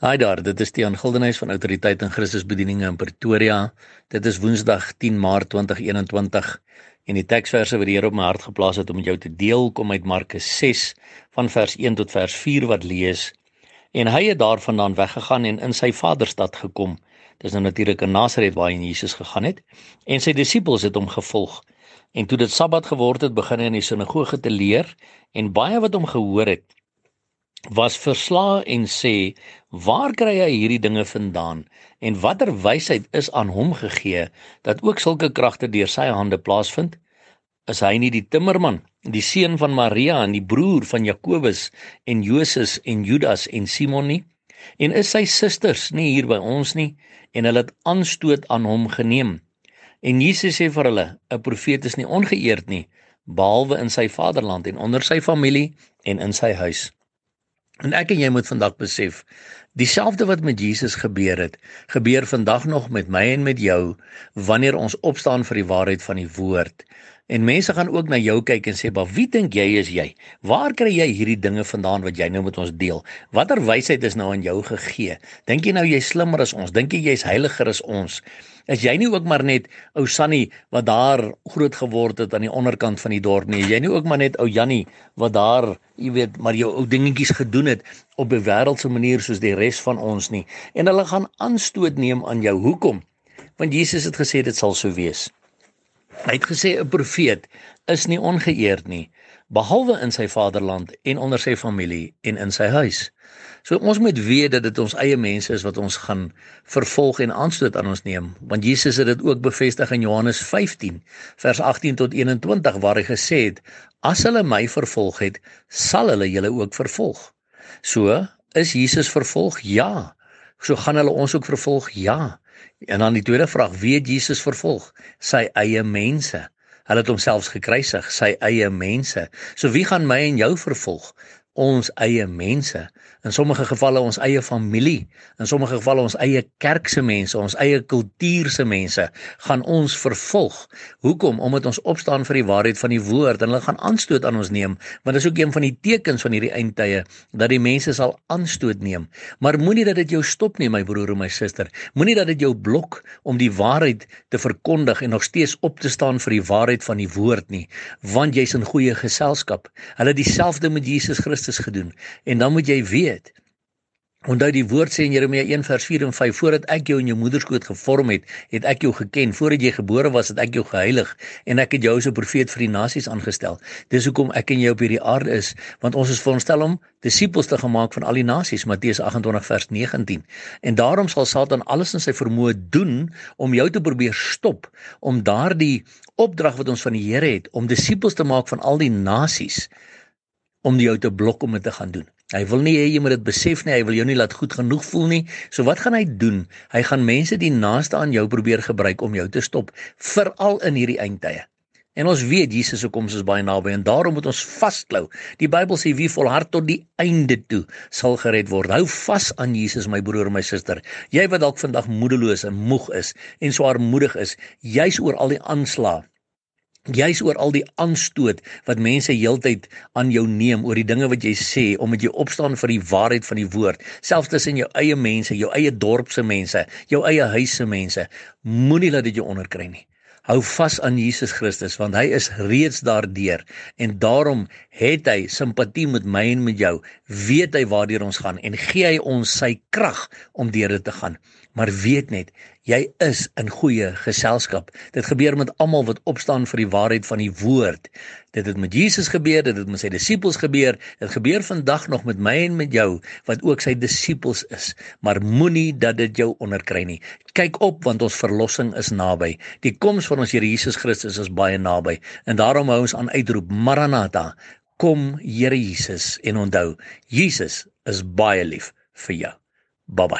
Haai daar, dit is Tiaan Gildenhuys van Autoriteit en Christusbedieninge in Pretoria. Dit is Woensdag 10 Maart 2021 en die teksverse wat die Here op my hart geplaas het om met jou te deel kom uit Markus 6 van vers 1 tot vers 4 wat lees: En hy het daarvandaan weggegaan en in sy vaderstad gekom. Dis nou natuurlik in Nasaret waar hy Jesus gegaan het en sy disippels het hom gevolg. En toe dit Sabbat geword het, begin hy in die sinagoge te leer en baie wat hom gehoor het was verslae en sê waar kry hy hierdie dinge vandaan en watter wysheid is aan hom gegee dat ook sulke kragte deur sy hande plaasvind? Is hy nie die timmerman die seun van Maria en die broer van Jakobus en Joses en Judas en Simon nie? En is sy susters nie hier by ons nie en hulle het aanstoot aan hom geneem? En Jesus sê vir hulle 'n profeet is nie ongeëerd nie behalwe in sy vaderland en onder sy familie en in sy huis En ek en jy moet vandag besef, dieselfde wat met Jesus gebeur het, gebeur vandag nog met my en met jou wanneer ons opstaan vir die waarheid van die woord. En mense gaan ook na jou kyk en sê, "Maar wie dink jy is jy? Waar kry jy hierdie dinge vandaan wat jy nou met ons deel? Watter wysheid is nou aan jou gegee? Dink jy nou jy's slimmer as ons? Dink jy jy's heiliger as ons?" Is jy nie ook maar net ou Sannie wat daar groot geword het aan die onderkant van die dorp nie? Jy nie ook maar net ou Jannie wat daar, jy weet, maar jou ou dingetjies gedoen het op 'n wêreldse manier soos die res van ons nie. En hulle gaan aanstoot neem aan jou. Hoekom? Want Jesus het gesê dit sal so wees. Hy het gesê 'n profeet is nie ongeëerd nie behalwe in sy vaderland en onder sy familie en in sy huis. So ons moet weet dat dit ons eie mense is wat ons gaan vervolg en aanstoot aan ons neem, want Jesus het dit ook bevestig in Johannes 15 vers 18 tot 21 waar hy gesê het: As hulle my vervolg het, sal hulle julle ook vervolg. So, is Jesus vervolg? Ja. So gaan hulle ons ook vervolg? Ja. En dan die tweede vraag, wie het Jesus vervolg? Sy eie mense. Hulle het homself gekruisig, sy eie mense. So wie gaan my en jou vervolg? Ons eie mense in sommige gevalle ons eie familie, in sommige gevalle ons eie kerkse mense, ons eie kultuurse mense gaan ons vervolg. Hoekom? Omdat ons opstaan vir die waarheid van die woord en hulle gaan aanstoot aan ons neem, want dit is ook een van die tekens van hierdie eindtye dat die mense sal aanstoot neem. Maar moenie dat dit jou stop nie, my broer en my suster. Moenie dat dit jou blok om die waarheid te verkondig en nog steeds op te staan vir die waarheid van die woord nie, want jy's in goeie geselskap. Hulle dieselfde met Jesus Christus gedoen en dan moet jy weet. Onthou die woord sê in Jeremia 1 vers 4 en 5 voordat ek jou in jou moederskoot gevorm het, het ek jou geken. Voordat jy gebore was, het ek jou geheilig en ek het jou as 'n profeet vir die nasies aangestel. Dis hoekom ek en jy op hierdie aarde is, want ons is veronderstel om disippels te gemaak van al die nasies, Matteus 28 vers 19. En daarom sal Satan alles in sy vermoë doen om jou te probeer stop om daardie opdrag wat ons van die Here het om disippels te maak van al die nasies om jou te blok om dit te gaan doen. Hy wil nie hê jy moet dit besef nie, hy wil jou nie laat goed genoeg voel nie. So wat gaan hy doen? Hy gaan mense die naaste aan jou probeer gebruik om jou te stop, veral in hierdie eindtye. En ons weet Jesus se koms is baie naby en daarom moet ons vasklou. Die Bybel sê wie volhard tot die einde toe sal gered word. Hou vas aan Jesus my broer en my suster. Jy wat dalk vandag moedeloos en moeg is en swaarmoedig is, jy's oor al die aanslae Jy's oor al die aanstoot wat mense heeltyd aan jou neem oor die dinge wat jy sê om met jou opstaan vir die waarheid van die woord, selfs tussen jou eie mense, jou eie dorpse mense, jou eie huise mense. Moenie laat dit jou onderkry nie. Hou vas aan Jesus Christus want hy is reeds daardeur en daarom het hy simpatie met my en met jou. Weet hy waartoe ons gaan en gee hy ons sy krag om deur dit te gaan. Maar weet net, jy is in goeie geselskap. Dit gebeur met almal wat opstaan vir die waarheid van die woord. Dit het met Jesus gebeur, dit het met sy disippels gebeur, dit gebeur vandag nog met my en met jou wat ook sy disippels is. Maar moenie dat dit jou onderkry nie. Kyk op want ons verlossing is naby. Die koms van ons Here Jesus Christus is baie naby. En daarom hou ons aan uitroep Maranatha. Kom Here Jesus en onthou, Jesus is baie lief vir jou. Bye bye.